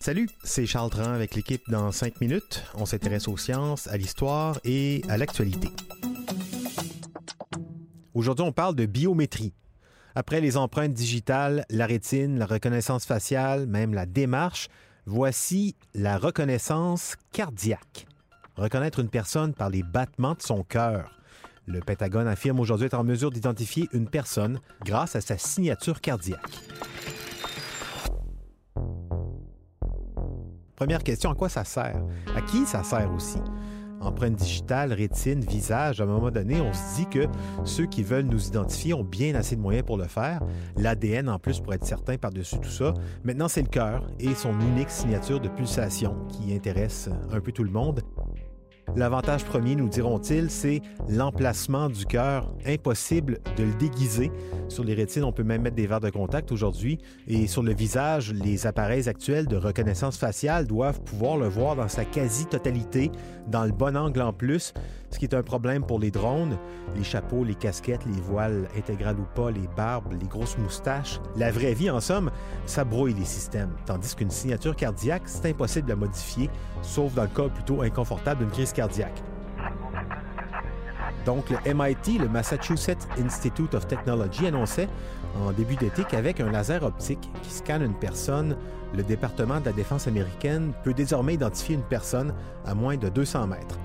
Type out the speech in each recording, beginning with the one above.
Salut, c'est Charles Tran avec l'équipe dans 5 minutes. On s'intéresse aux sciences, à l'histoire et à l'actualité. Aujourd'hui, on parle de biométrie. Après les empreintes digitales, la rétine, la reconnaissance faciale, même la démarche, voici la reconnaissance cardiaque. Reconnaître une personne par les battements de son cœur. Le Pentagone affirme aujourd'hui être en mesure d'identifier une personne grâce à sa signature cardiaque. Première question, à quoi ça sert? À qui ça sert aussi? Empreinte digitale, rétine, visage, à un moment donné, on se dit que ceux qui veulent nous identifier ont bien assez de moyens pour le faire. L'ADN en plus pour être certain par-dessus tout ça. Maintenant, c'est le cœur et son unique signature de pulsation qui intéresse un peu tout le monde. L'avantage premier, nous diront-ils, c'est l'emplacement du cœur. Impossible de le déguiser. Sur les rétines, on peut même mettre des verres de contact aujourd'hui. Et sur le visage, les appareils actuels de reconnaissance faciale doivent pouvoir le voir dans sa quasi-totalité, dans le bon angle en plus, ce qui est un problème pour les drones. Les chapeaux, les casquettes, les voiles intégrales ou pas, les barbes, les grosses moustaches. La vraie vie, en somme, ça brouille les systèmes. Tandis qu'une signature cardiaque, c'est impossible la modifier, sauf dans le cas plutôt inconfortable d'une crise cardiaque. Donc, le MIT, le Massachusetts Institute of Technology, annonçait en début d'été qu'avec un laser optique qui scanne une personne, le département de la défense américaine peut désormais identifier une personne à moins de 200 mètres.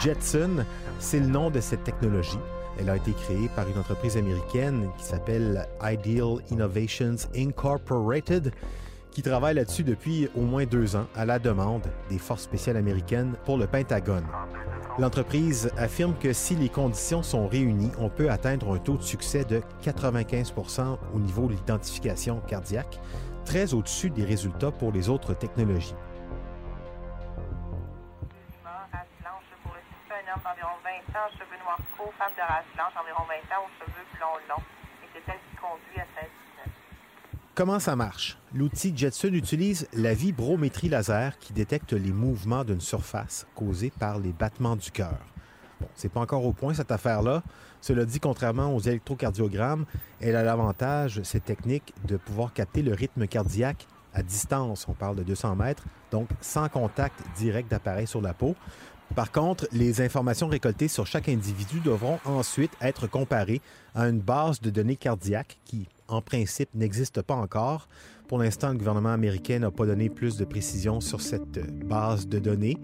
Jetson, c'est le nom de cette technologie. Elle a été créée par une entreprise américaine qui s'appelle Ideal Innovations Incorporated qui travaille là-dessus depuis au moins deux ans à la demande des forces spéciales américaines pour le Pentagone. L'entreprise affirme que si les conditions sont réunies, on peut atteindre un taux de succès de 95% au niveau de l'identification cardiaque, très au-dessus des résultats pour les autres technologies. D'environ 20 ans, cheveux noirs courts, femme de race blanche, environ 20 ans, aux cheveux blonds longs. Et c'est elle qui conduit à 16 Comment ça marche? L'outil Jetson utilise la vibrométrie laser qui détecte les mouvements d'une surface causés par les battements du cœur. Bon, c'est pas encore au point cette affaire-là. Cela dit, contrairement aux électrocardiogrammes, elle a l'avantage, cette technique, de pouvoir capter le rythme cardiaque à distance. On parle de 200 mètres, donc sans contact direct d'appareil sur la peau. Par contre, les informations récoltées sur chaque individu devront ensuite être comparées à une base de données cardiaques qui, en principe, n'existe pas encore. Pour l'instant, le gouvernement américain n'a pas donné plus de précision sur cette base de données.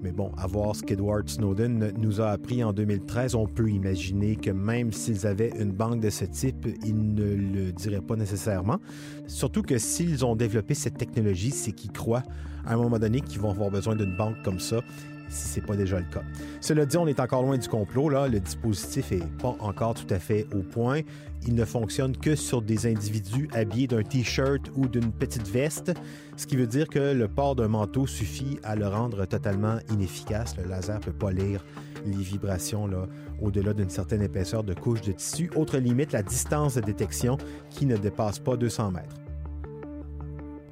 Mais bon, à voir ce qu'Edward Snowden nous a appris en 2013, on peut imaginer que même s'ils avaient une banque de ce type, ils ne le diraient pas nécessairement. Surtout que s'ils ont développé cette technologie, c'est qu'ils croient à un moment donné qu'ils vont avoir besoin d'une banque comme ça si ce n'est pas déjà le cas. Cela dit, on est encore loin du complot. Là. Le dispositif n'est pas encore tout à fait au point. Il ne fonctionne que sur des individus habillés d'un t-shirt ou d'une petite veste, ce qui veut dire que le port d'un manteau suffit à le rendre totalement inefficace. Le laser ne peut pas lire les vibrations là, au-delà d'une certaine épaisseur de couche de tissu. Autre limite, la distance de détection qui ne dépasse pas 200 mètres.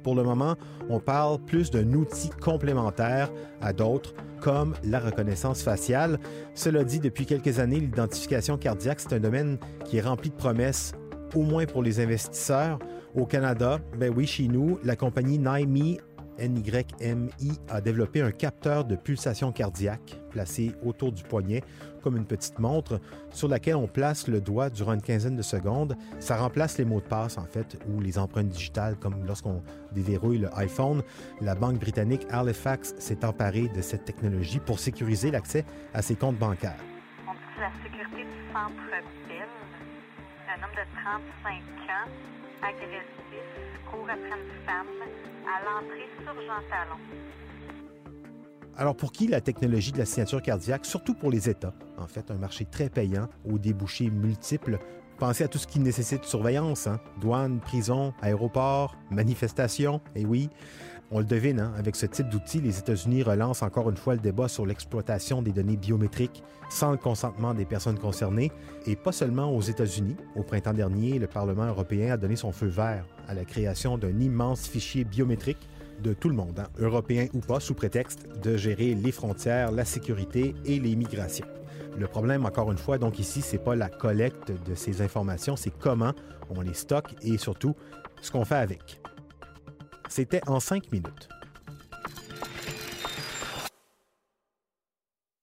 Pour le moment, on parle plus d'un outil complémentaire à d'autres comme la reconnaissance faciale. Cela dit, depuis quelques années, l'identification cardiaque, c'est un domaine qui est rempli de promesses, au moins pour les investisseurs. Au Canada, ben oui, chez nous, la compagnie NYME NYMI a développé un capteur de pulsation cardiaque placé autour du poignet comme une petite montre sur laquelle on place le doigt durant une quinzaine de secondes. Ça remplace les mots de passe en fait ou les empreintes digitales comme lorsqu'on déverrouille le iPhone. La banque britannique Halifax s'est emparée de cette technologie pour sécuriser l'accès à ses comptes bancaires. On dit la sécurité du centre-ville. Un homme de 35 ans, Alors pour qui la technologie de la signature cardiaque, surtout pour les États, en fait, un marché très payant, aux débouchés multiples, Pensez à tout ce qui nécessite surveillance, hein? douane, prison, aéroport, manifestation, et oui, on le devine, hein? avec ce type d'outil, les États-Unis relancent encore une fois le débat sur l'exploitation des données biométriques sans le consentement des personnes concernées, et pas seulement aux États-Unis. Au printemps dernier, le Parlement européen a donné son feu vert à la création d'un immense fichier biométrique de tout le monde, hein, européen ou pas, sous prétexte de gérer les frontières, la sécurité et les migrations. Le problème, encore une fois, donc ici, c'est pas la collecte de ces informations, c'est comment on les stocke et surtout ce qu'on fait avec. C'était en cinq minutes.